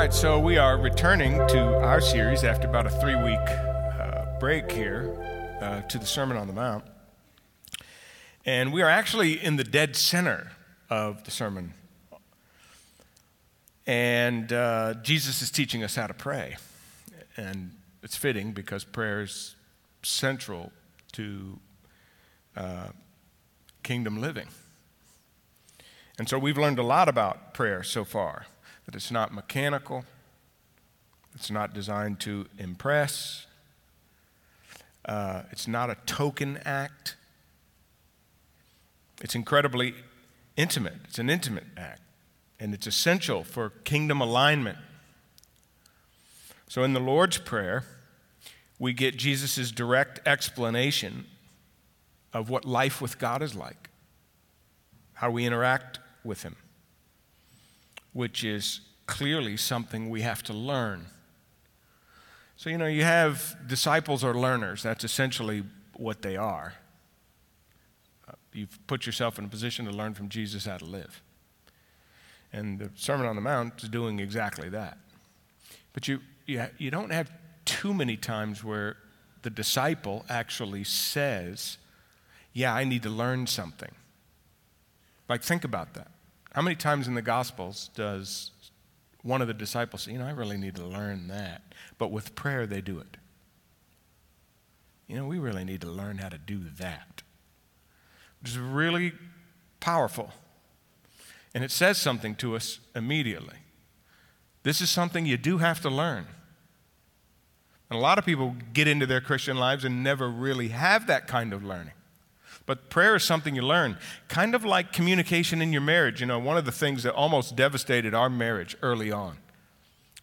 right, so we are returning to our series after about a three week uh, break here uh, to the Sermon on the Mount. And we are actually in the dead center of the sermon. And uh, Jesus is teaching us how to pray. And it's fitting because prayer is central to uh, kingdom living. And so we've learned a lot about prayer so far that it's not mechanical, it's not designed to impress, uh, it's not a token act. It's incredibly intimate. It's an intimate act, and it's essential for kingdom alignment. So in the Lord's Prayer, we get Jesus' direct explanation of what life with God is like, how we interact with Him which is clearly something we have to learn. So, you know, you have disciples or learners, that's essentially what they are. Uh, you've put yourself in a position to learn from Jesus how to live. And the Sermon on the Mount is doing exactly that. But you, you, you don't have too many times where the disciple actually says, Yeah, I need to learn something. Like, think about that. How many times in the Gospels does one of the disciples say, You know, I really need to learn that? But with prayer, they do it. You know, we really need to learn how to do that. Which is really powerful. And it says something to us immediately. This is something you do have to learn. And a lot of people get into their Christian lives and never really have that kind of learning. But prayer is something you learn, kind of like communication in your marriage. You know, one of the things that almost devastated our marriage early on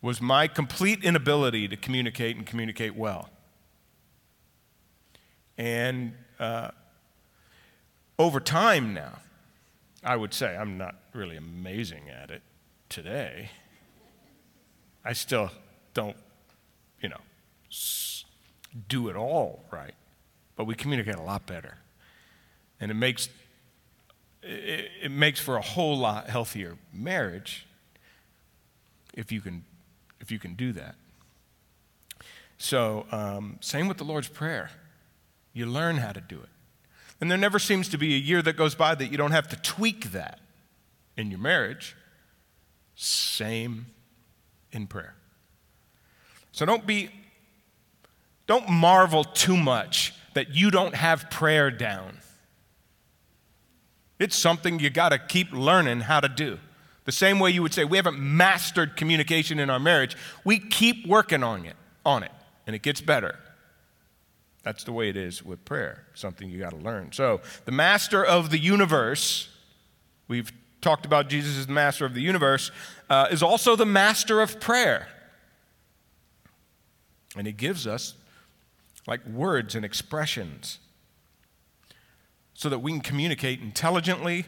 was my complete inability to communicate and communicate well. And uh, over time now, I would say I'm not really amazing at it today. I still don't, you know, do it all right, but we communicate a lot better. And it makes, it, it makes for a whole lot healthier marriage if you can, if you can do that. So, um, same with the Lord's Prayer. You learn how to do it. And there never seems to be a year that goes by that you don't have to tweak that in your marriage. Same in prayer. So don't be, don't marvel too much that you don't have prayer down. It's something you got to keep learning how to do. The same way you would say we haven't mastered communication in our marriage, we keep working on it, on it, and it gets better. That's the way it is with prayer, something you got to learn. So, the master of the universe, we've talked about Jesus as the master of the universe, uh, is also the master of prayer. And he gives us like words and expressions so that we can communicate intelligently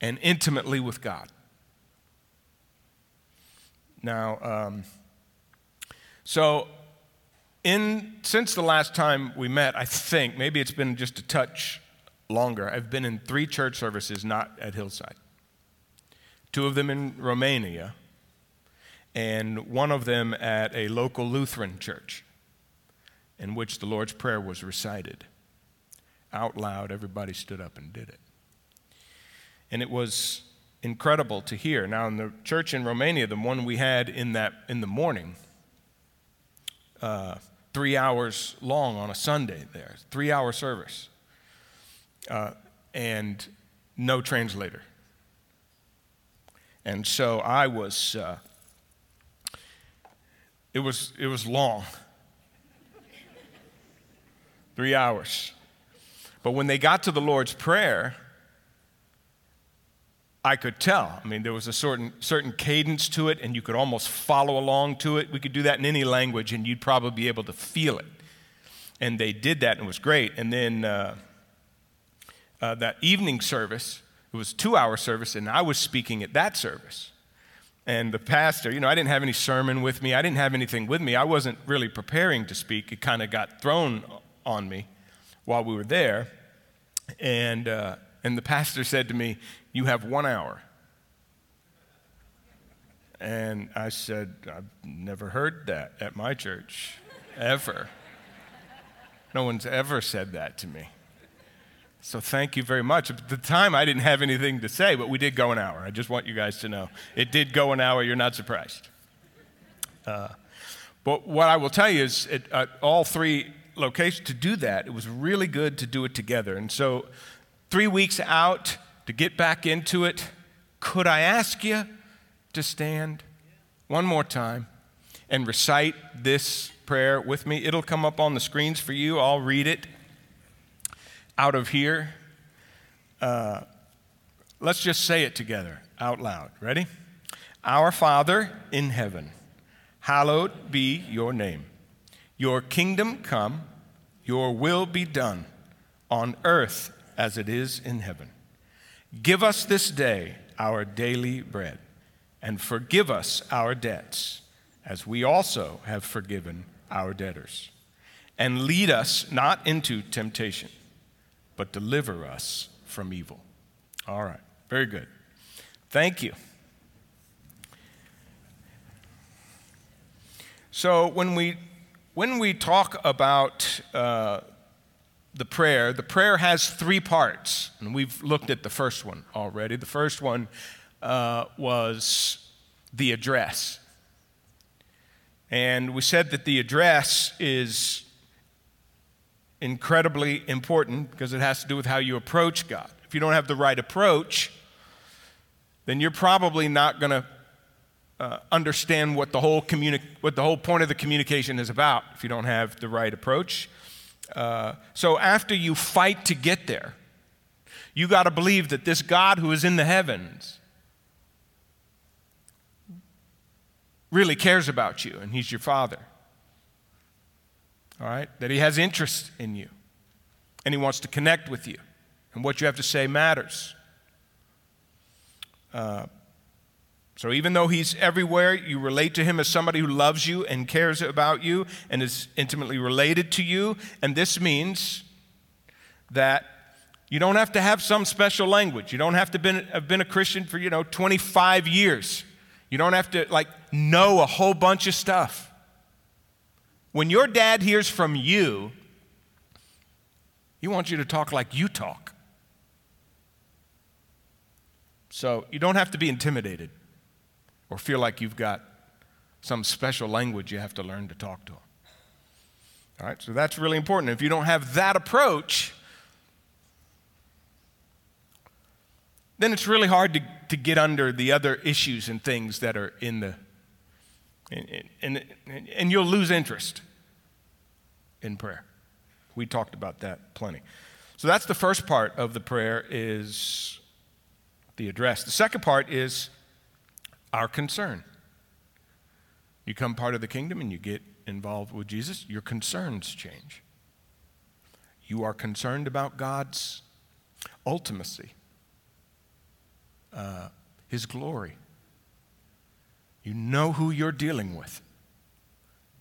and intimately with God. Now, um, so in since the last time we met, I think maybe it's been just a touch longer. I've been in three church services, not at Hillside. Two of them in Romania, and one of them at a local Lutheran church, in which the Lord's Prayer was recited out loud, everybody stood up and did it. And it was incredible to hear. Now, in the church in Romania, the one we had in, that, in the morning, uh, three hours long on a Sunday there, three hour service, uh, and no translator. And so I was, uh, it was, it was long. three hours. But when they got to the Lord's Prayer, I could tell. I mean, there was a certain, certain cadence to it, and you could almost follow along to it. We could do that in any language, and you'd probably be able to feel it. And they did that, and it was great. And then uh, uh, that evening service, it was two hour service, and I was speaking at that service. And the pastor, you know, I didn't have any sermon with me, I didn't have anything with me. I wasn't really preparing to speak. It kind of got thrown on me while we were there. And, uh, and the pastor said to me, You have one hour. And I said, I've never heard that at my church, ever. No one's ever said that to me. So thank you very much. At the time, I didn't have anything to say, but we did go an hour. I just want you guys to know. It did go an hour. You're not surprised. Uh, but what I will tell you is, at, at all three locations, to do that, it was really good to do it together. And so, three weeks out to get back into it, could I ask you to stand one more time and recite this prayer with me? It'll come up on the screens for you. I'll read it out of here. Uh, let's just say it together out loud. Ready? Our Father in heaven, hallowed be your name. Your kingdom come, your will be done on earth as it is in heaven. Give us this day our daily bread, and forgive us our debts, as we also have forgiven our debtors. And lead us not into temptation but deliver us from evil. All right, very good. Thank you. So when we when we talk about uh, the prayer, the prayer has three parts, and we've looked at the first one already. The first one uh, was the address, and we said that the address is incredibly important because it has to do with how you approach God. If you don't have the right approach, then you're probably not going to uh, understand what the, whole communi- what the whole point of the communication is about if you don't have the right approach. Uh, so after you fight to get there, you got to believe that this God who is in the heavens really cares about you and he's your father all right? That He has interest in you and He wants to connect with you, and what you have to say matters. Uh, so even though He's everywhere, you relate to Him as somebody who loves you and cares about you and is intimately related to you, and this means that you don't have to have some special language. You don't have to been, have been a Christian for, you know, 25 years. You don't have to, like, know a whole bunch of stuff. When your dad hears from you, he wants you to talk like you talk. So you don't have to be intimidated or feel like you've got some special language you have to learn to talk to them. All right, so that's really important. If you don't have that approach, then it's really hard to, to get under the other issues and things that are in the and, and, and you'll lose interest in prayer. We talked about that plenty. So that's the first part of the prayer is the address. The second part is our concern. You come part of the kingdom and you get involved with Jesus, your concerns change. You are concerned about God's ultimacy, uh, His glory, you know who you're dealing with.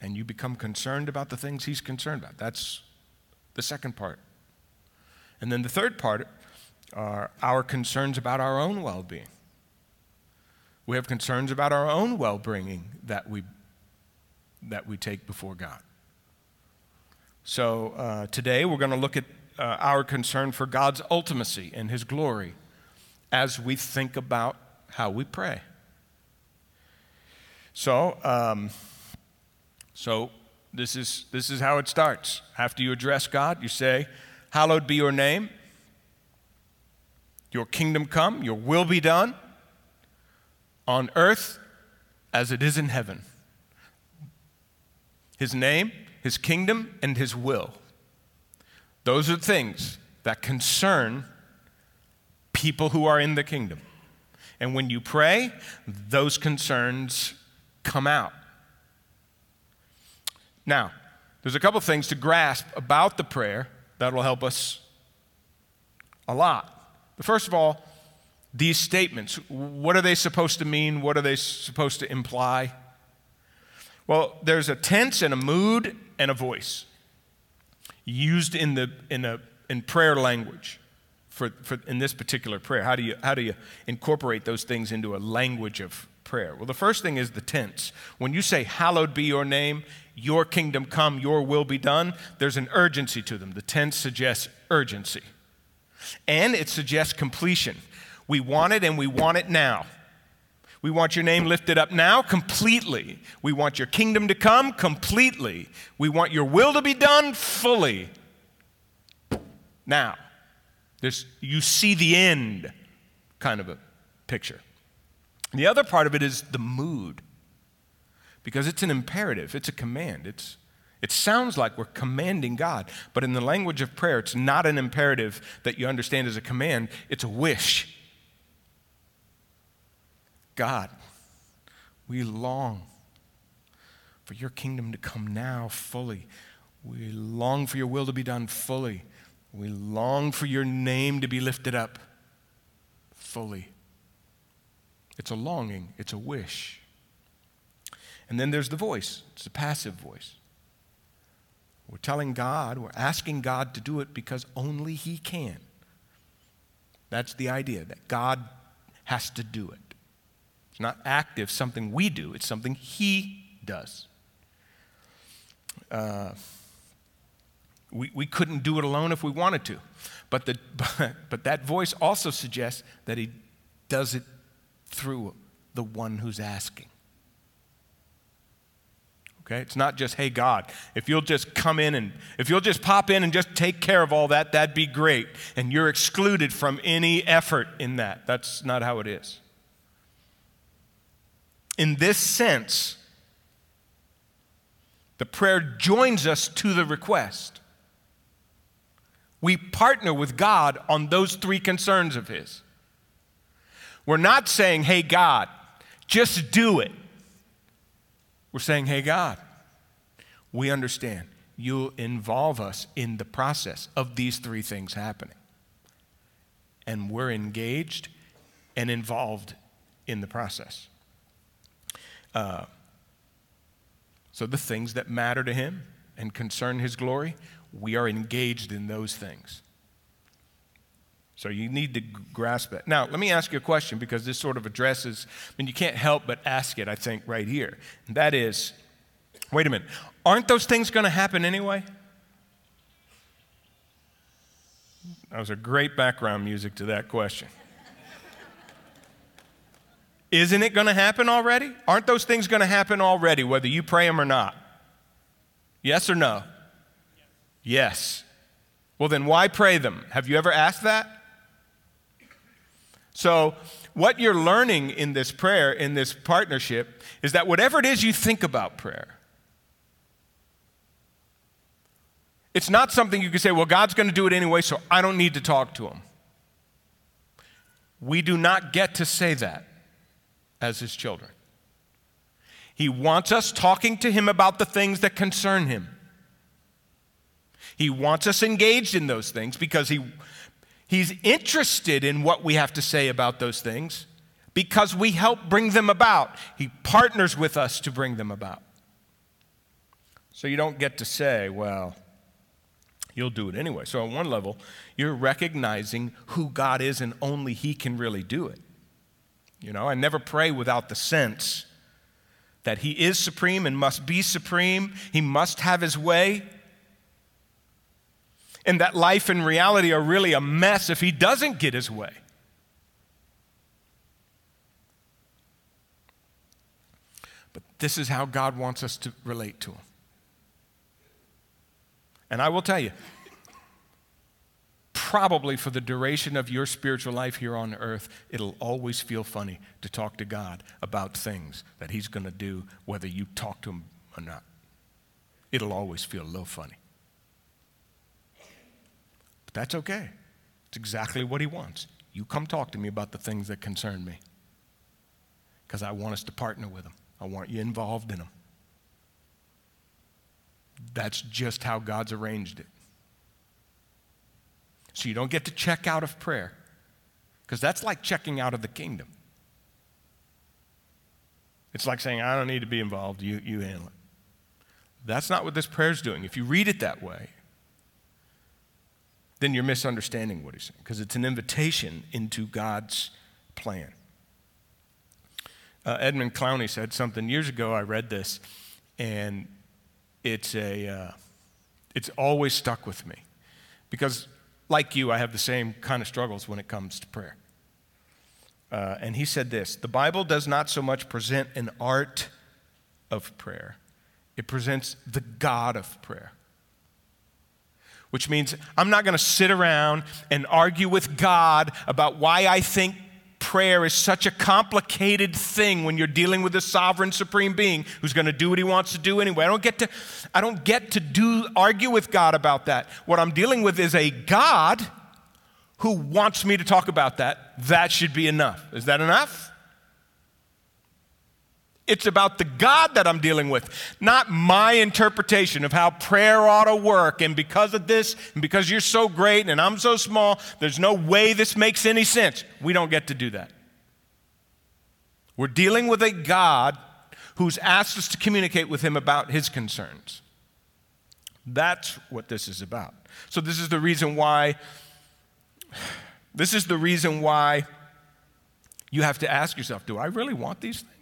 And you become concerned about the things he's concerned about. That's the second part. And then the third part are our concerns about our own well being. We have concerns about our own well being that we, that we take before God. So uh, today we're going to look at uh, our concern for God's ultimacy and his glory as we think about how we pray. So, um, so this is this is how it starts. After you address God, you say, "Hallowed be your name. Your kingdom come. Your will be done on earth as it is in heaven." His name, His kingdom, and His will. Those are things that concern people who are in the kingdom. And when you pray, those concerns come out. Now, there's a couple things to grasp about the prayer that will help us a lot. First of all, these statements, what are they supposed to mean? What are they supposed to imply? Well, there's a tense and a mood and a voice used in, the, in, a, in prayer language. for, for in this particular prayer? How do, you, how do you incorporate those things into a language of prayer? Well, the first thing is the tense. When you say, Hallowed be your name, your kingdom come, your will be done, there's an urgency to them. The tense suggests urgency. And it suggests completion. We want it and we want it now. We want your name lifted up now completely. We want your kingdom to come completely. We want your will to be done fully. Now, there's, you see the end kind of a picture. The other part of it is the mood, because it's an imperative, it's a command. It's, it sounds like we're commanding God, but in the language of prayer, it's not an imperative that you understand as a command, it's a wish. God, we long for your kingdom to come now fully. We long for your will to be done fully. We long for your name to be lifted up fully. It's a longing, it's a wish. And then there's the voice, it's a passive voice. We're telling God, we're asking God to do it because only He can. That's the idea, that God has to do it. Not active, something we do, it's something He does. Uh, we, we couldn't do it alone if we wanted to. But, the, but, but that voice also suggests that He does it through the one who's asking. Okay? It's not just, hey, God, if you'll just come in and if you'll just pop in and just take care of all that, that'd be great. And you're excluded from any effort in that. That's not how it is. In this sense, the prayer joins us to the request. We partner with God on those three concerns of His. We're not saying, hey, God, just do it. We're saying, hey, God, we understand you'll involve us in the process of these three things happening. And we're engaged and involved in the process. Uh, so, the things that matter to him and concern his glory, we are engaged in those things. So you need to grasp that. Now, let me ask you a question because this sort of addresses, I mean, you can't help but ask it, I think, right here. And that is wait a minute, aren't those things going to happen anyway? That was a great background music to that question. Isn't it going to happen already? Aren't those things going to happen already, whether you pray them or not? Yes or no? Yes. Well, then why pray them? Have you ever asked that? So, what you're learning in this prayer, in this partnership, is that whatever it is you think about prayer, it's not something you can say, well, God's going to do it anyway, so I don't need to talk to him. We do not get to say that as his children. He wants us talking to him about the things that concern him. He wants us engaged in those things because he He's interested in what we have to say about those things because we help bring them about. He partners with us to bring them about. So you don't get to say, well, you'll do it anyway. So, on one level, you're recognizing who God is and only He can really do it. You know, I never pray without the sense that He is supreme and must be supreme, He must have His way and that life and reality are really a mess if he doesn't get his way. But this is how God wants us to relate to him. And I will tell you, probably for the duration of your spiritual life here on earth, it'll always feel funny to talk to God about things that He's going to do, whether you talk to Him or not. It'll always feel a little funny. But that's okay. It's exactly what he wants. You come talk to me about the things that concern me. Because I want us to partner with him, I want you involved in them. That's just how God's arranged it. So you don't get to check out of prayer, because that's like checking out of the kingdom. It's like saying, I don't need to be involved, you, you handle it. That's not what this prayer is doing. If you read it that way, then you're misunderstanding what he's saying because it's an invitation into God's plan. Uh, Edmund Clowney said something years ago. I read this, and it's a uh, it's always stuck with me because, like you, I have the same kind of struggles when it comes to prayer. Uh, and he said this: the Bible does not so much present an art of prayer; it presents the God of prayer which means I'm not going to sit around and argue with God about why I think prayer is such a complicated thing when you're dealing with a sovereign supreme being who's going to do what he wants to do anyway. I don't get to I don't get to do argue with God about that. What I'm dealing with is a God who wants me to talk about that. That should be enough. Is that enough? It's about the God that I'm dealing with, not my interpretation of how prayer ought to work. And because of this, and because you're so great and I'm so small, there's no way this makes any sense. We don't get to do that. We're dealing with a God who's asked us to communicate with him about his concerns. That's what this is about. So, this is the reason why. This is the reason why you have to ask yourself do I really want these things?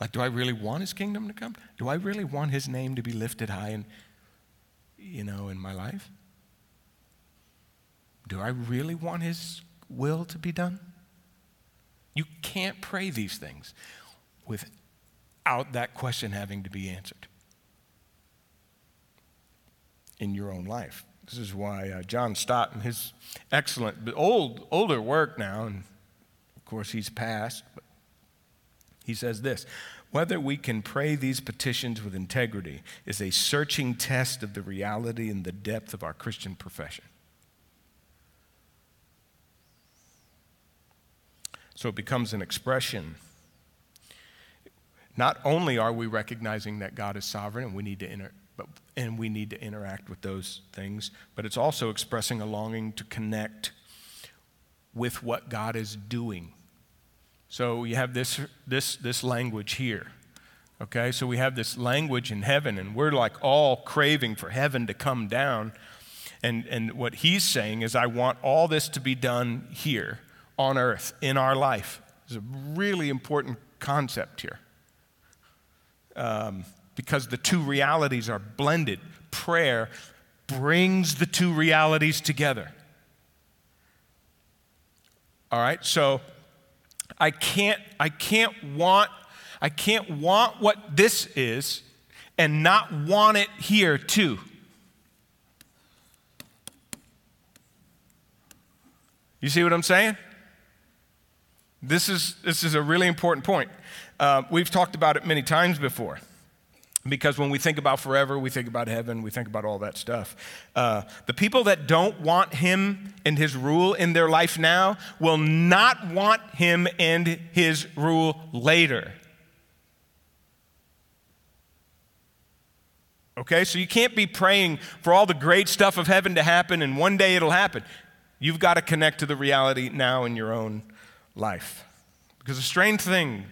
Like, do I really want his kingdom to come? Do I really want his name to be lifted high in, you know, in my life? Do I really want his will to be done? You can't pray these things without that question having to be answered in your own life. This is why uh, John Stott, in his excellent, old, older work now, and of course he's passed, but he says this whether we can pray these petitions with integrity is a searching test of the reality and the depth of our Christian profession. So it becomes an expression. Not only are we recognizing that God is sovereign and we need to inter- but, and we need to interact with those things, but it's also expressing a longing to connect with what God is doing so you have this, this, this language here. Okay, so we have this language in heaven, and we're like all craving for heaven to come down. And, and what he's saying is, I want all this to be done here on earth in our life. It's a really important concept here um, because the two realities are blended. Prayer brings the two realities together. All right, so I can't, I can't want, I can't want what this is and not want it here too. You see what I'm saying? This is, this is a really important point. Uh, we've talked about it many times before. Because when we think about forever, we think about heaven, we think about all that stuff. Uh, the people that don't want him and his rule in their life now will not want him and his rule later. Okay, so you can't be praying for all the great stuff of heaven to happen and one day it'll happen. You've got to connect to the reality now in your own life. Because a strange thing,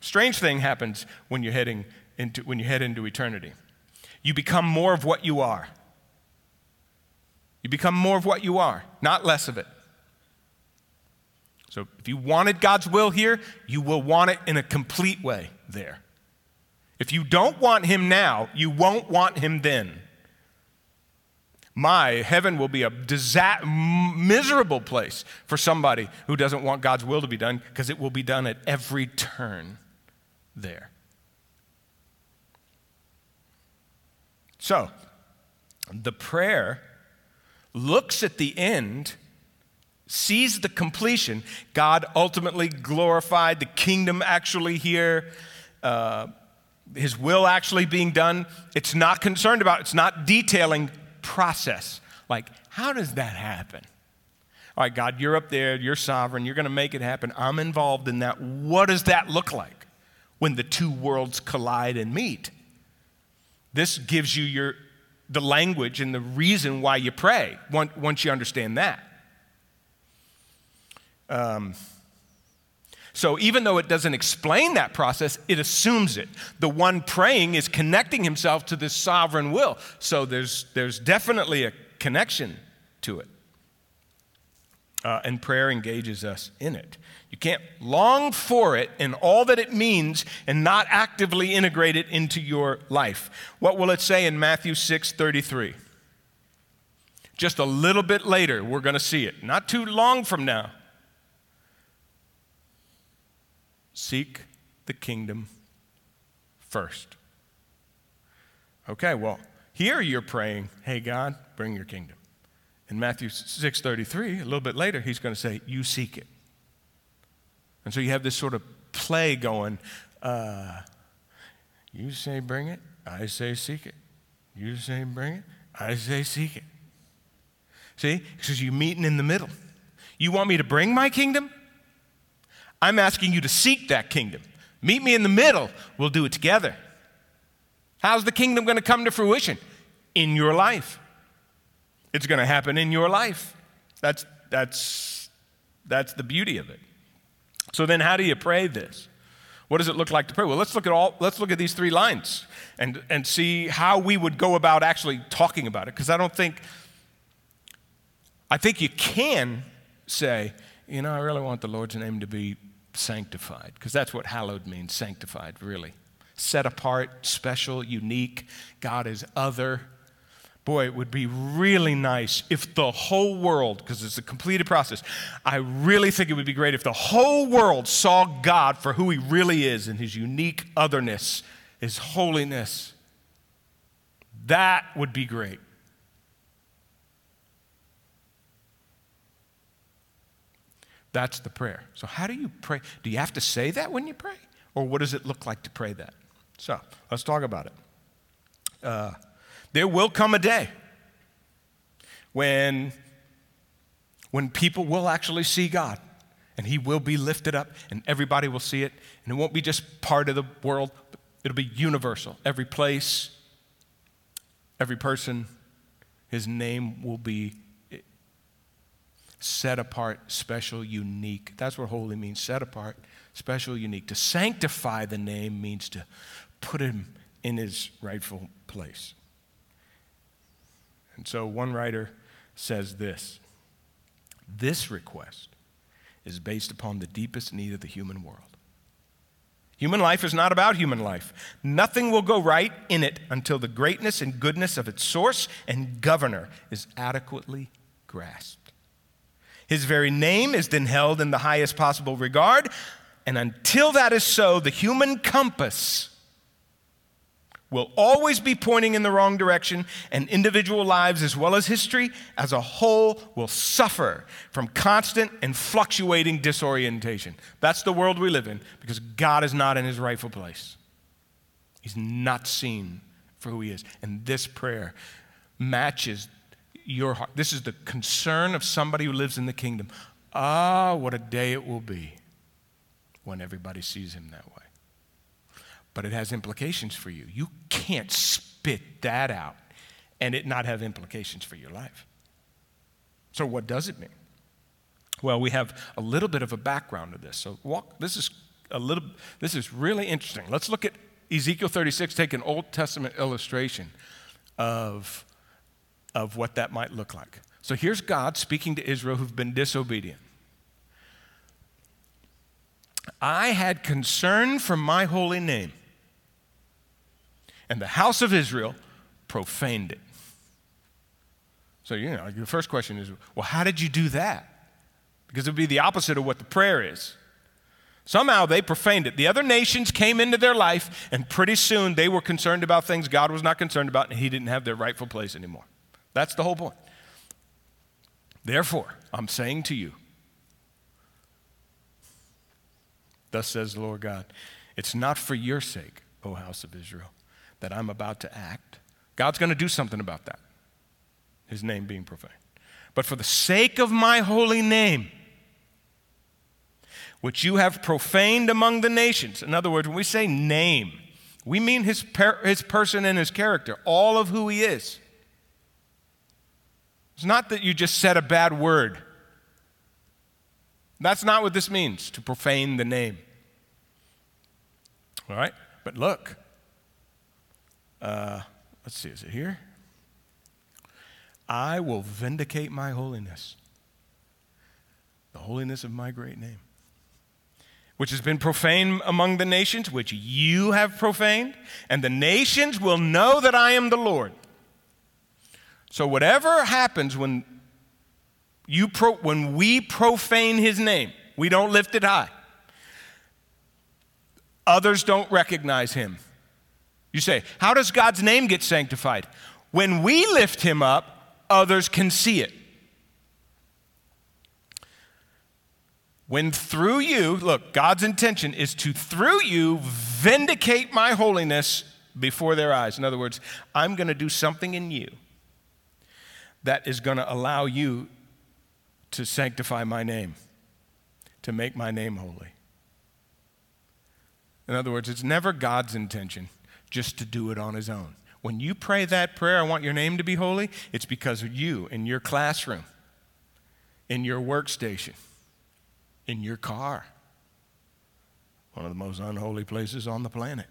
strange thing happens when you're heading into, when you head into eternity. You become more of what you are. You become more of what you are, not less of it. So if you wanted God's will here, you will want it in a complete way there. If you don't want Him now, you won't want Him then. My heaven will be a miserable place for somebody who doesn't want God's will to be done because it will be done at every turn there. So, the prayer looks at the end, sees the completion. God ultimately glorified, the kingdom actually here, uh, his will actually being done. It's not concerned about, it's not detailing process. Like, how does that happen? All right, God, you're up there, you're sovereign, you're going to make it happen. I'm involved in that. What does that look like when the two worlds collide and meet? This gives you your, the language and the reason why you pray once you understand that. Um, so even though it doesn't explain that process, it assumes it. The one praying is connecting himself to this sovereign will. So there's, there's definitely a connection to it. Uh, and prayer engages us in it. You can't long for it and all that it means and not actively integrate it into your life. What will it say in Matthew 6 33? Just a little bit later, we're going to see it. Not too long from now. Seek the kingdom first. Okay, well, here you're praying, hey, God, bring your kingdom. In Matthew 6.33, a little bit later, he's going to say, you seek it. And so you have this sort of play going. Uh, you say bring it, I say seek it. You say bring it, I say seek it. See? Because you're meeting in the middle. You want me to bring my kingdom? I'm asking you to seek that kingdom. Meet me in the middle. We'll do it together. How's the kingdom going to come to fruition? In your life. It's going to happen in your life. That's, that's, that's the beauty of it. So then how do you pray this? What does it look like to pray? Well, let's look at all let's look at these three lines and, and see how we would go about actually talking about it. Because I don't think I think you can say, you know, I really want the Lord's name to be sanctified, because that's what hallowed means, sanctified, really. Set apart, special, unique. God is other. Boy, it would be really nice if the whole world, because it's a completed process, I really think it would be great if the whole world saw God for who He really is and His unique otherness, His holiness. That would be great. That's the prayer. So, how do you pray? Do you have to say that when you pray? Or what does it look like to pray that? So, let's talk about it. Uh, there will come a day when, when people will actually see God and He will be lifted up and everybody will see it. And it won't be just part of the world, it'll be universal. Every place, every person, His name will be set apart, special, unique. That's what holy means set apart, special, unique. To sanctify the name means to put him in his rightful place. And so one writer says this this request is based upon the deepest need of the human world. Human life is not about human life. Nothing will go right in it until the greatness and goodness of its source and governor is adequately grasped. His very name is then held in the highest possible regard. And until that is so, the human compass will always be pointing in the wrong direction, and individual lives, as well as history as a whole, will suffer from constant and fluctuating disorientation. That's the world we live in because God is not in his rightful place. He's not seen for who he is. And this prayer matches your heart. This is the concern of somebody who lives in the kingdom. Ah, what a day it will be when everybody sees him that way. But it has implications for you. You can't spit that out and it not have implications for your life. So, what does it mean? Well, we have a little bit of a background to this. So, walk, this is a little, this is really interesting. Let's look at Ezekiel 36, take an Old Testament illustration of of what that might look like. So here's God speaking to Israel who've been disobedient. I had concern for my holy name, and the house of Israel profaned it. So, you know, the first question is well, how did you do that? Because it would be the opposite of what the prayer is. Somehow they profaned it. The other nations came into their life, and pretty soon they were concerned about things God was not concerned about, and He didn't have their rightful place anymore. That's the whole point. Therefore, I'm saying to you, thus says the Lord God, it's not for your sake, O house of Israel, that I'm about to act. God's going to do something about that, his name being profaned. But for the sake of my holy name, which you have profaned among the nations. In other words, when we say name, we mean his, per- his person and his character, all of who he is. It's not that you just said a bad word. That's not what this means, to profane the name. All right? But look. Uh, let's see, is it here? I will vindicate my holiness, the holiness of my great name, which has been profaned among the nations, which you have profaned, and the nations will know that I am the Lord. So, whatever happens when, you pro- when we profane his name, we don't lift it high. Others don't recognize him. You say, How does God's name get sanctified? When we lift him up, others can see it. When through you, look, God's intention is to through you vindicate my holiness before their eyes. In other words, I'm going to do something in you that is going to allow you to sanctify my name, to make my name holy. In other words, it's never God's intention just to do it on his own. When you pray that prayer, I want your name to be holy, it's because of you in your classroom, in your workstation, in your car. One of the most unholy places on the planet.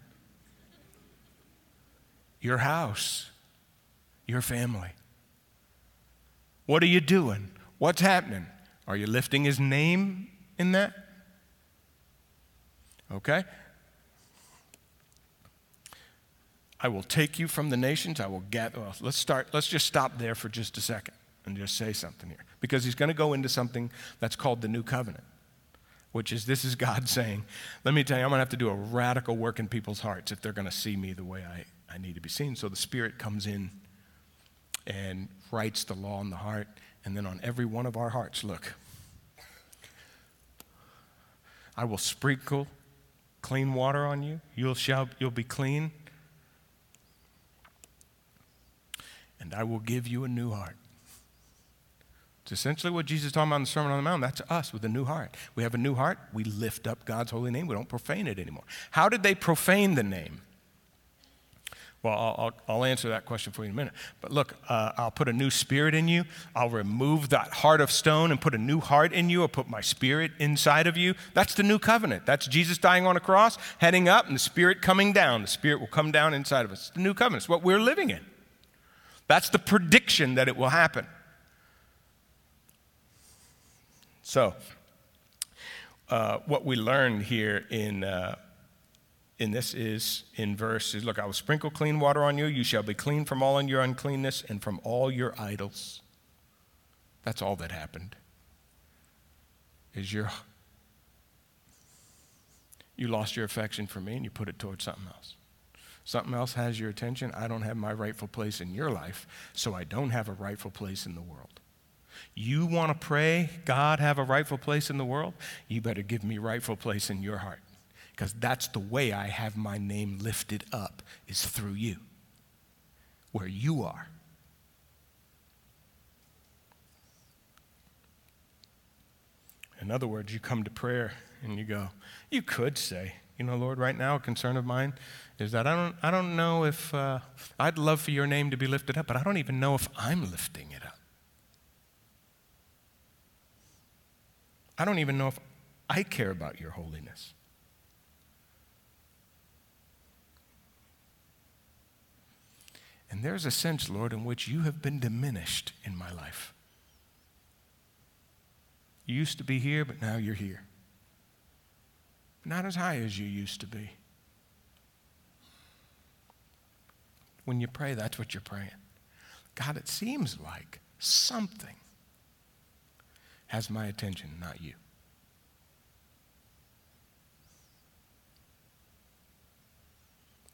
Your house, your family. What are you doing? What's happening? Are you lifting his name in that? Okay? I will take you from the nations. I will gather. Well, let's start. Let's just stop there for just a second and just say something here. Because he's going to go into something that's called the new covenant, which is this is God saying, let me tell you, I'm going to have to do a radical work in people's hearts if they're going to see me the way I, I need to be seen. So the Spirit comes in and writes the law in the heart. And then on every one of our hearts, look, I will sprinkle clean water on you. You'll, shall, you'll be clean. And I will give you a new heart. It's essentially what Jesus is talking about in the Sermon on the Mount. That's us with a new heart. We have a new heart. We lift up God's holy name. We don't profane it anymore. How did they profane the name? Well, I'll, I'll, answer that question for you in a minute. But look, uh, I'll put a new spirit in you. I'll remove that heart of stone and put a new heart in you. I'll put my spirit inside of you. That's the new covenant. That's Jesus dying on a cross, heading up, and the spirit coming down. The spirit will come down inside of us. It's the new covenant. It's what we're living in. That's the prediction that it will happen. So, uh, what we learned here in. Uh, in this is in verses look, I will sprinkle clean water on you. You shall be clean from all your uncleanness and from all your idols. That's all that happened. Is your you lost your affection for me and you put it towards something else. Something else has your attention. I don't have my rightful place in your life, so I don't have a rightful place in the world. You want to pray, God have a rightful place in the world? You better give me rightful place in your heart because that's the way I have my name lifted up, is through you, where you are. In other words, you come to prayer and you go, you could say, you know, Lord, right now a concern of mine is that I don't, I don't know if, uh, I'd love for your name to be lifted up, but I don't even know if I'm lifting it up. I don't even know if I care about your holiness. And there's a sense, Lord, in which you have been diminished in my life. You used to be here, but now you're here. Not as high as you used to be. When you pray, that's what you're praying. God, it seems like something has my attention, not you.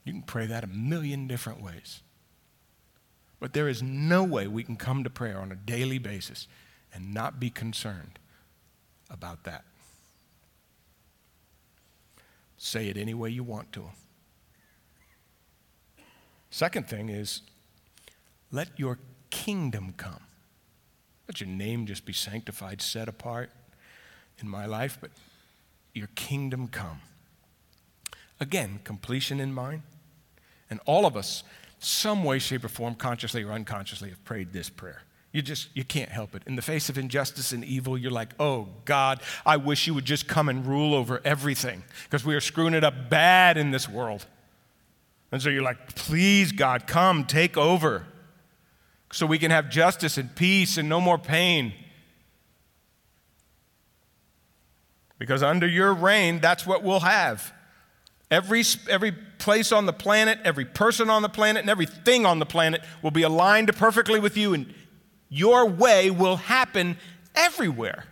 You can pray that a million different ways. But there is no way we can come to prayer on a daily basis and not be concerned about that. Say it any way you want to Him. Second thing is let your kingdom come. Let your name just be sanctified, set apart in my life, but your kingdom come. Again, completion in mind. And all of us some way, shape, or form, consciously or unconsciously, have prayed this prayer. You just, you can't help it. In the face of injustice and evil, you're like, oh, God, I wish you would just come and rule over everything because we are screwing it up bad in this world. And so you're like, please, God, come, take over. so we can have justice and peace and no more pain. Because under your reign, that's what we'll have. Every, every place on the planet, every person on the planet, and everything on the planet will be aligned perfectly with you, and your way will happen everywhere.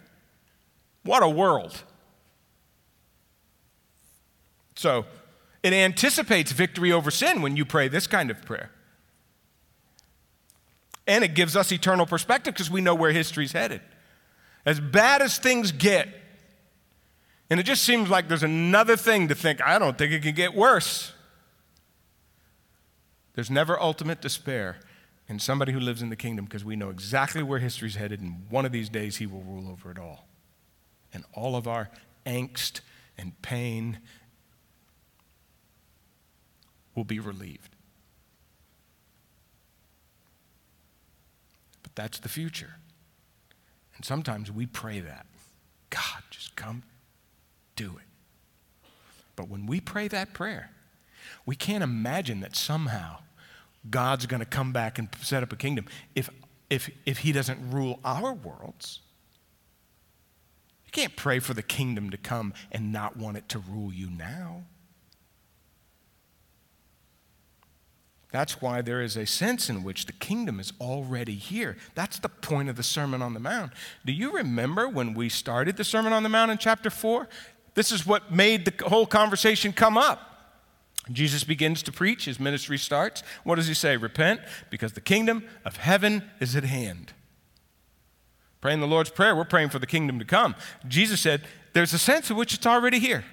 What a world. So, it anticipates victory over sin when you pray this kind of prayer. And it gives us eternal perspective because we know where history's headed. As bad as things get, and it just seems like there's another thing to think, I don't think it can get worse. There's never ultimate despair in somebody who lives in the kingdom because we know exactly where history's headed, and one of these days he will rule over it all. And all of our angst and pain will be relieved. But that's the future. And sometimes we pray that God, just come do it. But when we pray that prayer, we can't imagine that somehow God's going to come back and set up a kingdom if, if, if He doesn't rule our worlds. You can't pray for the kingdom to come and not want it to rule you now. That's why there is a sense in which the kingdom is already here. That's the point of the Sermon on the Mount. Do you remember when we started the Sermon on the Mount in chapter 4? This is what made the whole conversation come up. Jesus begins to preach, his ministry starts. What does he say? Repent, because the kingdom of heaven is at hand. Praying the Lord's Prayer, we're praying for the kingdom to come. Jesus said, There's a sense in which it's already here.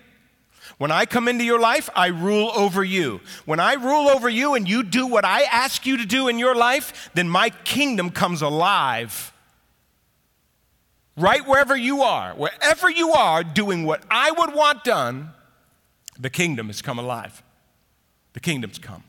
When I come into your life, I rule over you. When I rule over you and you do what I ask you to do in your life, then my kingdom comes alive right wherever you are, wherever you are doing what I would want done, the kingdom has come alive. The kingdom's come.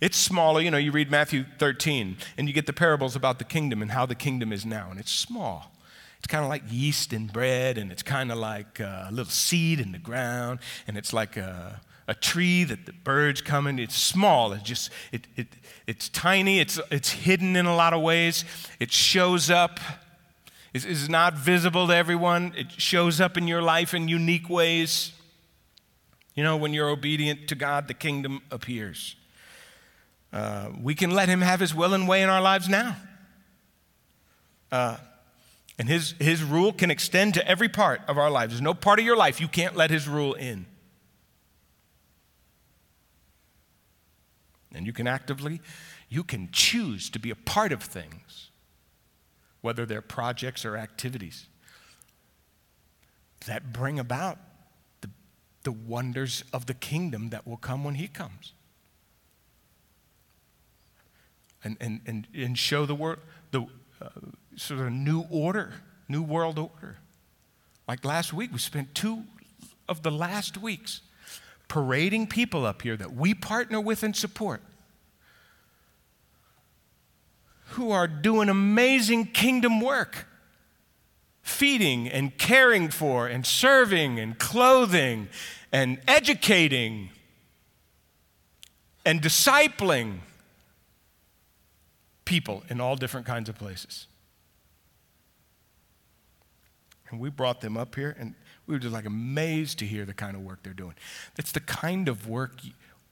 It's smaller, you know, you read Matthew 13 and you get the parables about the kingdom and how the kingdom is now, and it's small. It's kind of like yeast in bread, and it's kind of like uh, a little seed in the ground, and it's like a, a tree that the birds come in. It's small. It's just it, it it's tiny. It's it's hidden in a lot of ways. It shows up is, is not visible to everyone. It shows up in your life in unique ways. You know, when you're obedient to God, the kingdom appears. Uh, we can let Him have His will and way in our lives now. Uh, and his, his rule can extend to every part of our lives. There's no part of your life you can't let His rule in. And you can actively, you can choose to be a part of things whether they're projects or activities that bring about the, wonders of the kingdom that will come when He comes. And, and, and, and show the, world, the uh, sort of new order, new world order. Like last week, we spent two of the last weeks parading people up here that we partner with and support who are doing amazing kingdom work feeding and caring for and serving and clothing and educating and discipling people in all different kinds of places. And we brought them up here, and we were just like amazed to hear the kind of work they're doing. That's the kind of work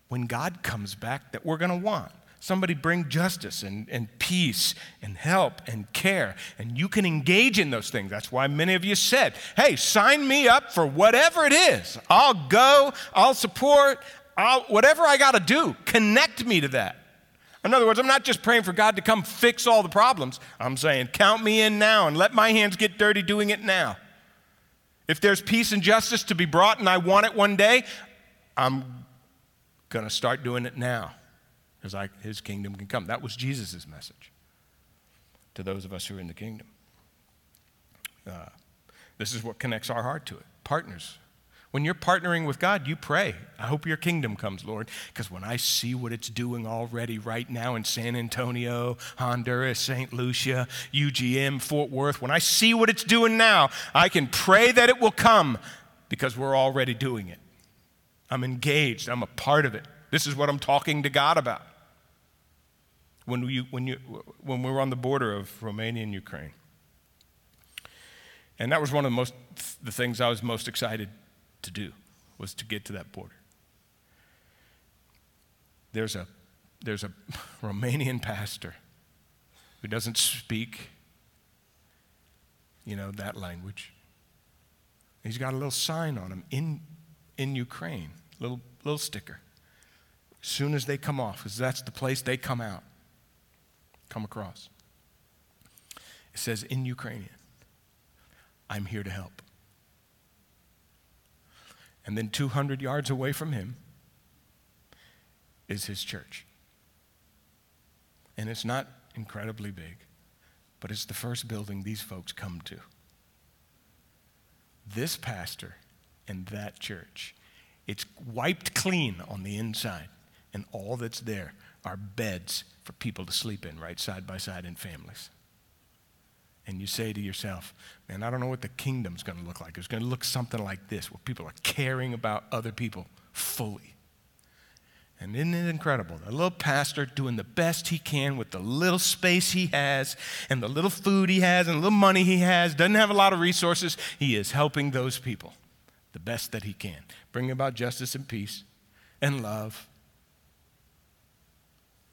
when God comes back that we're going to want. Somebody bring justice and, and peace and help and care. And you can engage in those things. That's why many of you said, hey, sign me up for whatever it is. I'll go, I'll support, I'll, whatever I got to do, connect me to that. In other words, I'm not just praying for God to come fix all the problems. I'm saying, count me in now and let my hands get dirty doing it now. If there's peace and justice to be brought and I want it one day, I'm going to start doing it now because his kingdom can come. That was Jesus' message to those of us who are in the kingdom. Uh, this is what connects our heart to it. Partners. When you're partnering with God, you pray, I hope your kingdom comes, Lord, because when I see what it's doing already right now in San Antonio, Honduras, St. Lucia, UGM, Fort Worth, when I see what it's doing now, I can pray that it will come because we're already doing it. I'm engaged, I'm a part of it. This is what I'm talking to God about. When, you, when, you, when we were on the border of Romania and Ukraine. And that was one of the, most, the things I was most excited to do, was to get to that border. There's a, there's a Romanian pastor who doesn't speak, you know, that language. He's got a little sign on him in, in Ukraine, little, little sticker. As soon as they come off, because that's the place they come out, come across. It says in Ukrainian, I'm here to help. And then 200 yards away from him is his church. And it's not incredibly big, but it's the first building these folks come to. This pastor and that church, it's wiped clean on the inside, and all that's there are beds for people to sleep in, right side by side in families. And you say to yourself, man, I don't know what the kingdom's going to look like. It's going to look something like this, where people are caring about other people fully. And isn't it incredible? A little pastor doing the best he can with the little space he has and the little food he has and the little money he has, doesn't have a lot of resources. He is helping those people the best that he can, bringing about justice and peace and love.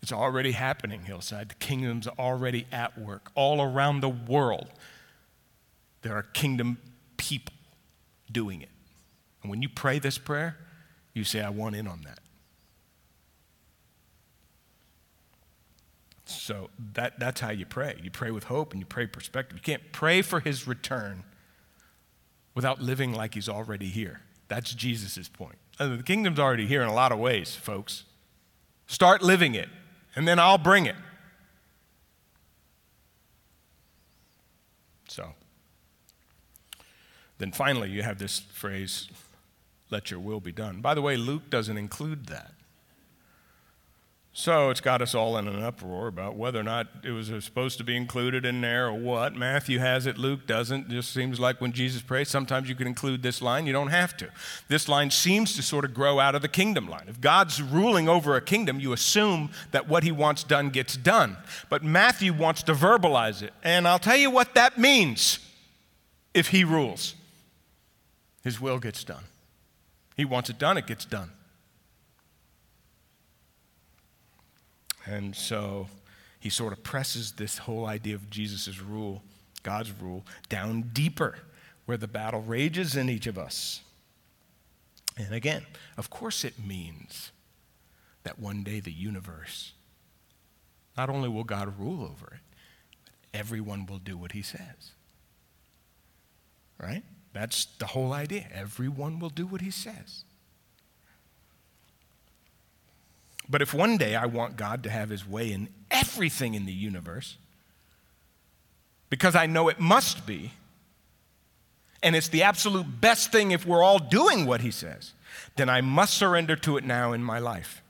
It's already happening, Hillside. The kingdom's already at work. All around the world, there are kingdom people doing it. And when you pray this prayer, you say, I want in on that. So that, that's how you pray. You pray with hope and you pray perspective. You can't pray for his return without living like he's already here. That's Jesus' point. Uh, the kingdom's already here in a lot of ways, folks. Start living it, and then I'll bring it. So, then finally, you have this phrase, let your will be done. By the way, Luke doesn't include that. So it's got us all in an uproar about whether or not it was supposed to be included in there or what. Matthew has it, Luke doesn't. It just seems like when Jesus prays, sometimes you can include this line, you don't have to. This line seems to sort of grow out of the kingdom line. If God's ruling over a kingdom, you assume that what he wants done gets done. But Matthew wants to verbalize it. And I'll tell you what that means if he rules. His will gets done. He wants it done, it gets done. And so he sort of presses this whole idea of Jesus' rule, God's rule, down deeper where the battle rages in each of us. And again, of course, it means that one day the universe, not only will God rule over it, but everyone will do what he says. Right? That's the whole idea. Everyone will do what he says. But if one day I want God to have his way in everything in the universe, because I know it must be, and it's the absolute best thing if we're all doing what he says, then I must surrender to it now in my life.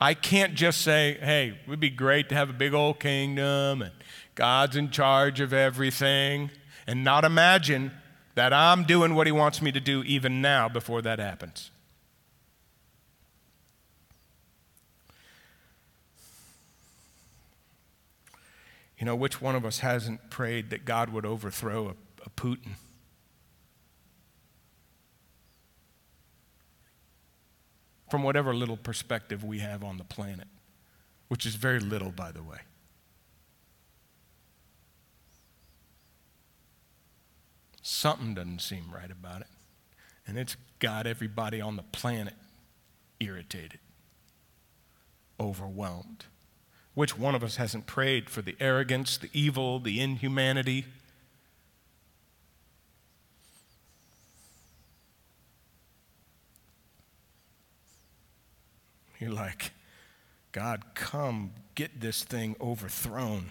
I can't just say, hey, it would be great to have a big old kingdom and God's in charge of everything, and not imagine that I'm doing what he wants me to do even now before that happens. You know, which one of us hasn't prayed that God would overthrow a, a Putin? From whatever little perspective we have on the planet, which is very little, by the way. Something doesn't seem right about it. And it's got everybody on the planet irritated, overwhelmed. Which one of us hasn't prayed for the arrogance, the evil, the inhumanity? You're like, God, come get this thing overthrown.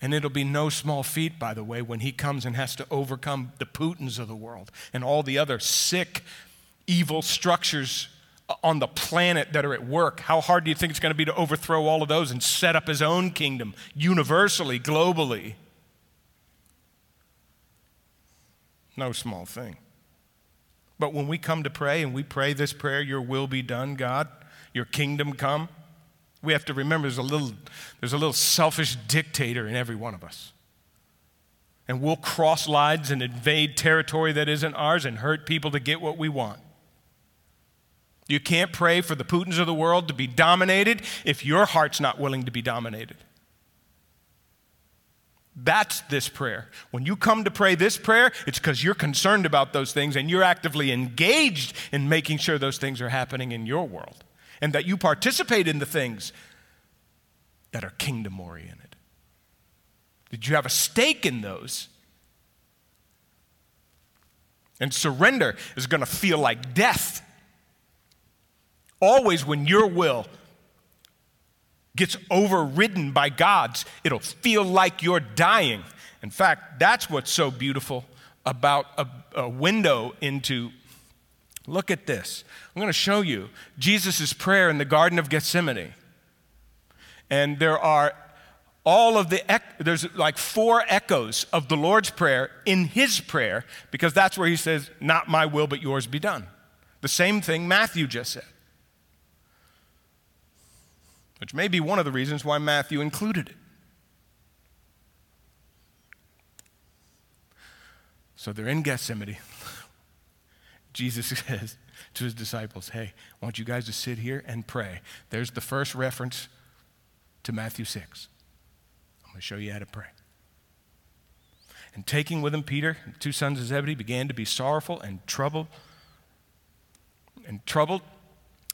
And it'll be no small feat, by the way, when he comes and has to overcome the Putins of the world and all the other sick, evil structures on the planet that are at work. How hard do you think it's going to be to overthrow all of those and set up his own kingdom universally, globally? No small thing. But when we come to pray and we pray this prayer, Your will be done, God, Your kingdom come, We have to remember there's a little, there's a little selfish dictator in every one of us. And we'll cross lines and invade territory that isn't ours and hurt people to get what we want. You can't pray for the Putins of the world to be dominated if your heart's not willing to be dominated. That's this prayer. When you come to pray this prayer, it's because you're concerned about those things and you're actively engaged in making sure those things are happening in your world and that you participate in the things that are kingdom oriented. Did you have a stake in those? And surrender is going to feel like death. Always, when your will gets overridden by God's, it'll feel like you're dying. In fact, that's what's so beautiful about a, a window into. Look at this. I'm going to show you Jesus' prayer in the Garden of Gethsemane. And there are all of the, there's like four echoes of the Lord's Prayer in his prayer, because that's where he says, Not my will, but yours be done. The same thing Matthew just said, which may be one of the reasons why Matthew included it. So they're in Gethsemane. Jesus says, to his disciples, Hey, I want you guys to sit here and pray. There's the first reference to Matthew 6. I'm going to show you how to pray. And taking with him Peter, the two sons of Zebedee, began to be sorrowful and troubled. And troubled.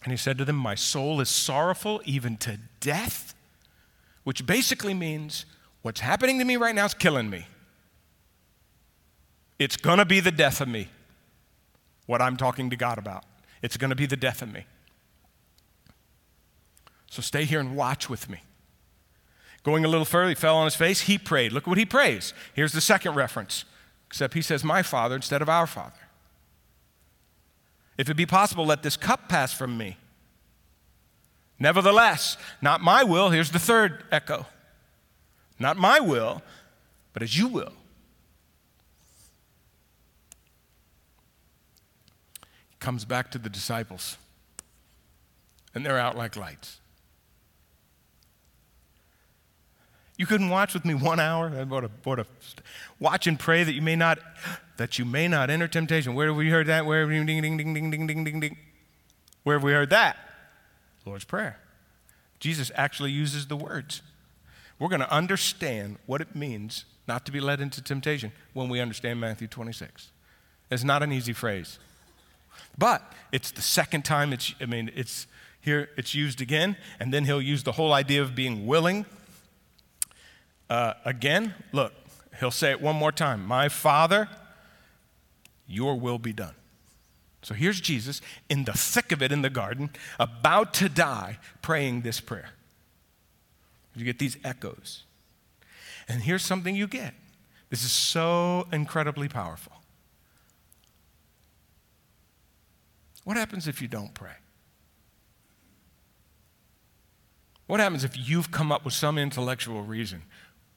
And he said to them, My soul is sorrowful even to death, which basically means what's happening to me right now is killing me. It's going to be the death of me what I'm talking to God about. It's going to be the death of me. So stay here and watch with me. Going a little further, he fell on his face. He prayed. Look what he prays. Here's the second reference, except he says, My Father instead of our Father. If it be possible, let this cup pass from me. Nevertheless, not my will. Here's the third echo. Not my will, but as you will. He comes back to the disciples, and they're out like lights. You couldn't watch with me one hour. What a, what a, watch and pray that you may not that you may not enter temptation. Where have we heard that? Where have we ding ding ding ding ding ding ding ding? Where have we heard that? Lord's Prayer. Jesus actually uses the words. We're going to understand what it means not to be led into temptation when we understand Matthew 26. It's not an easy phrase. But it's the second time it's, I mean, it's here, it's used again, and then he'll use the whole idea of being willing. Uh, again, look, he'll say it one more time My Father, your will be done. So here's Jesus in the thick of it in the garden, about to die, praying this prayer. You get these echoes. And here's something you get this is so incredibly powerful. What happens if you don't pray? What happens if you've come up with some intellectual reason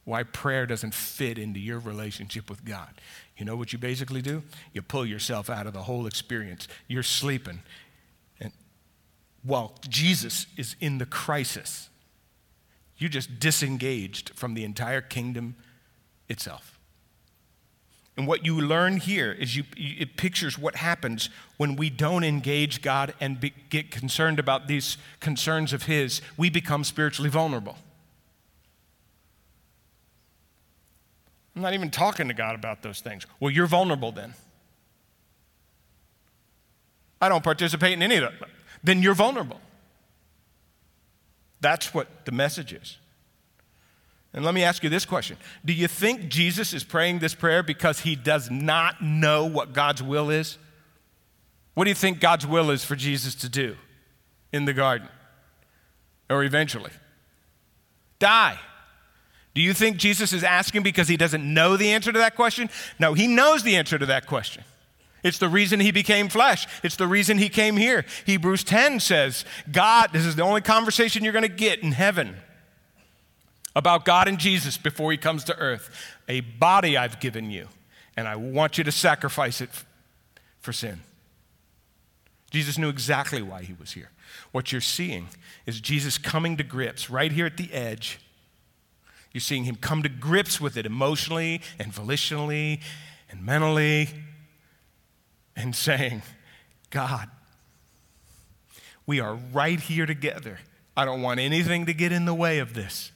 why prayer doesn't fit into your relationship with God? You know what you basically do? You pull yourself out of the whole experience. You're sleeping. And while Jesus is in the crisis, you just disengaged from the entire kingdom itself. And what you learn here is you, it pictures what happens when we don't engage God and be, get concerned about these concerns of His. We become spiritually vulnerable. I'm not even talking to God about those things. Well, you're vulnerable then. I don't participate in any of that. Then you're vulnerable. That's what the message is. And let me ask you this question Do you think Jesus is praying this prayer because he does not know what God's will is? What do you think God's will is for Jesus to do in the garden or eventually? Die. Do you think Jesus is asking because he doesn't know the answer to that question? No, he knows the answer to that question. It's the reason he became flesh. It's the reason he came here. Hebrews 10 says, God, this is the only conversation you're going to get in heaven about God and Jesus before he comes to earth. A body I've given you, and I want you to sacrifice it for sin. Jesus knew exactly why he was here. What you're seeing is Jesus coming to grips right here at the edge. You're seeing him come to grips with it emotionally and volitionally and mentally and saying, God, we are right here together. I don't want anything to get in the way of this.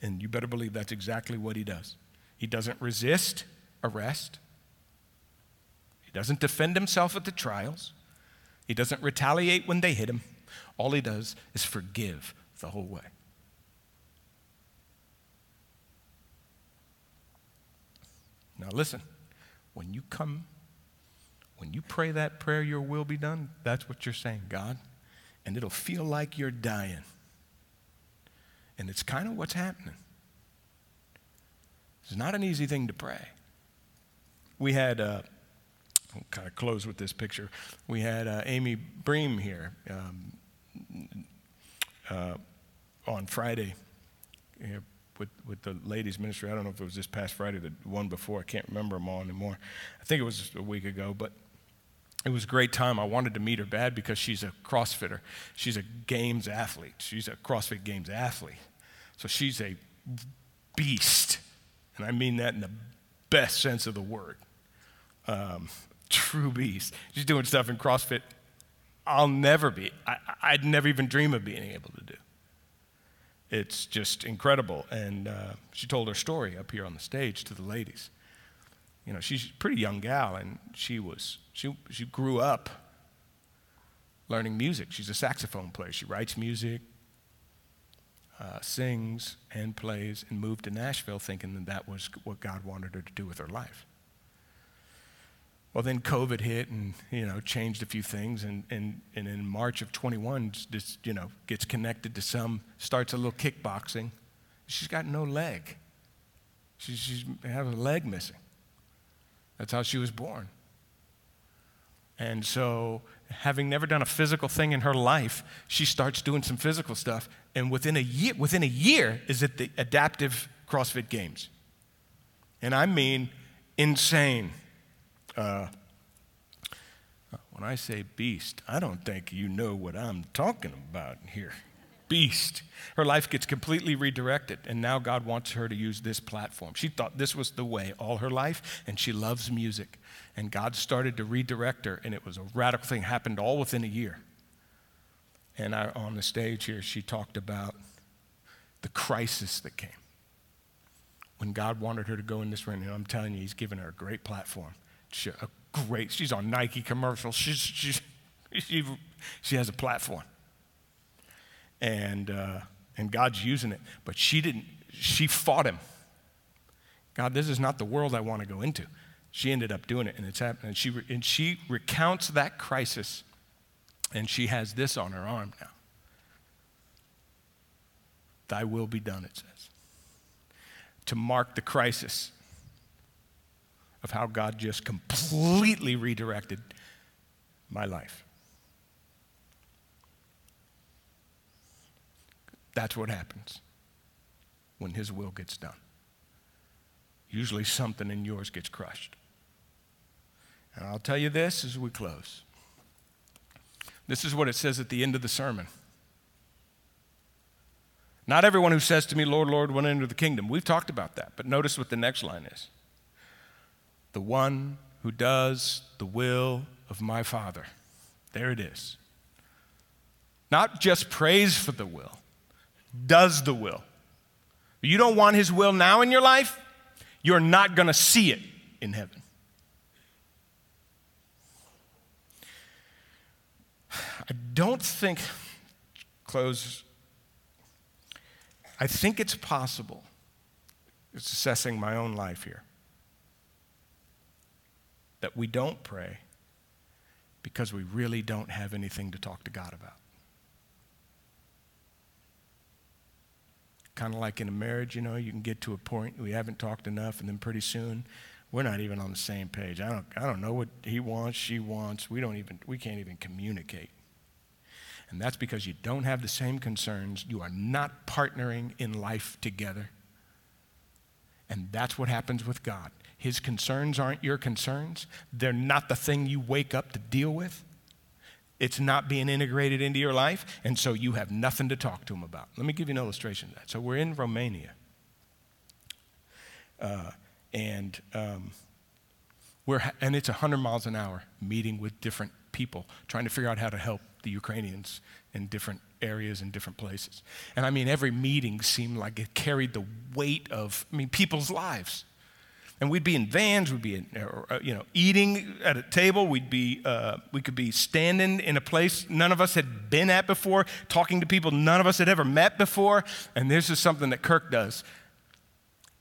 And you better believe that's exactly what he does. He doesn't resist arrest, he doesn't defend himself at the trials, he doesn't retaliate when they hit him. All he does is forgive the whole way. Now, listen, when you come, when you pray that prayer, your will be done, that's what you're saying, God. And it'll feel like you're dying. And it's kind of what's happening. It's not an easy thing to pray. We had, uh, I'll kind of close with this picture. We had uh, Amy Bream here um, uh, on Friday you know, with, with the ladies' ministry. I don't know if it was this past Friday, the one before. I can't remember them all anymore. I think it was a week ago, but it was a great time. I wanted to meet her bad because she's a CrossFitter. She's a games athlete. She's a CrossFit Games athlete. So she's a beast. And I mean that in the best sense of the word. Um, true beast. She's doing stuff in CrossFit I'll never be, I, would never even dream of being able to do. It's just incredible. And uh, she told her story up here on the stage to the ladies. You know, she's a pretty young gal, and she was, she, she grew up learning music. She's a saxophone player. She writes music, uh, sings, and plays, and moved to Nashville thinking that that was what God wanted her to do with her life. Well, then COVID hit and, you know, changed a few things. And, and, and in March of 21, just, you know, gets connected to some, starts a little kickboxing. She's got no leg. She, she's has a leg missing. That's how she was born. And so, having never done a physical thing in her life, she starts doing some physical stuff. And within a year, within a year is at the adaptive CrossFit Games. And I mean insane. Uh, when I say beast, I don't think you know what I'm talking about here. Beast. Her life gets completely redirected, and now God wants her to use this platform. She thought this was the way all her life, and she loves music. And God started to redirect her, and it was a radical thing, happened all within a year. And I, on the stage here, she talked about the crisis that came when God wanted her to go in this ring. And I'm telling you, He's given her a great platform a great, she's on Nike commercials. She's, she's, she, she has a platform. And, uh, and God's using it. But she didn't, she fought him. God, this is not the world I want to go into. She ended up doing it, and it's happening. And she, and she recounts that crisis, and she has this on her arm now. Thy will be done, it says. To mark the crisis of how God just completely redirected my life. That's what happens when His will gets done. Usually something in yours gets crushed. And I'll tell you this as we close. This is what it says at the end of the sermon. Not everyone who says to me, Lord, Lord, will enter the kingdom. We've talked about that, but notice what the next line is the one who does the will of my Father. There it is. Not just prays for the will, does the will. You don't want his will now in your life, you're not going to see it in heaven. I don't think, close, I think it's possible, it's assessing my own life here that we don't pray because we really don't have anything to talk to God about. Kind of like in a marriage, you know, you can get to a point we haven't talked enough, and then pretty soon we're not even on the same page. I don't, I don't know what he wants, she wants. We don't even, we can't even communicate. And that's because you don't have the same concerns. You are not partnering in life together. And that's what happens with God. His concerns aren't your concerns. They're not the thing you wake up to deal with. It's not being integrated into your life, and so you have nothing to talk to him about. Let me give you an illustration of that. So we're in Romania, uh, and um, we're and it's 100 miles an hour meeting with different people, trying to figure out how to help the Ukrainians in different areas and different places. And I mean, every meeting seemed like it carried the weight of, I mean, people's lives and we'd be in vans, we'd be in, uh, you know, eating at a table, we'd be, uh, we could be standing in a place none of us had been at before, talking to people none of us had ever met before, and this is something that Kirk does.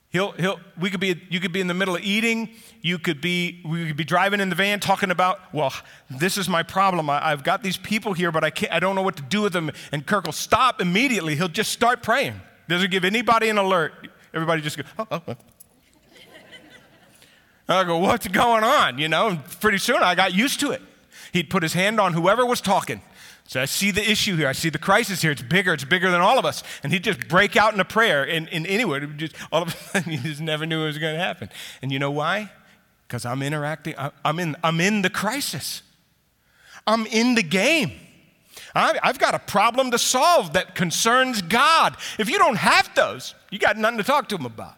He'll, he'll, we could be, you could be in the middle of eating. You could be, we could be driving in the van talking about, well, this is my problem. I, have got these people here, but I, can't, I don't know what to do with them. And Kirk will stop immediately. He'll just start praying. Doesn't give anybody an alert. Everybody just goes, oh, oh, oh. I go, what's going on? You know, and pretty soon I got used to it. He'd put his hand on whoever was talking. So I see the issue here. I see the crisis here. It's bigger. It's bigger than all of us. And he'd just break out in a prayer. And, and anyway, just, all of a sudden, you just never knew it was going to happen. And you know why? Because I'm interacting. I'm in, I'm in the crisis. I'm in the game. I've got a problem to solve that concerns God. If you don't have those, you got nothing to talk to him about.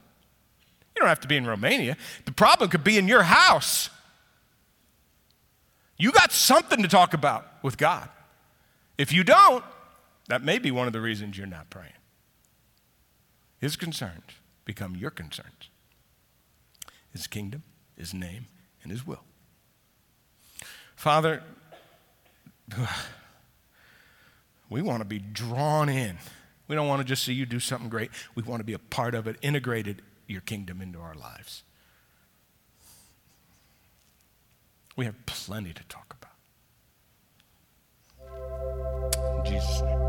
You don't have to be in Romania. The problem could be in your house. You got something to talk about with God. If you don't, that may be one of the reasons you're not praying. His concerns become your concerns His kingdom, His name, and His will. Father, we want to be drawn in. We don't want to just see you do something great. We want to be a part of it, integrated your kingdom into our lives. We have plenty to talk about. In Jesus' name.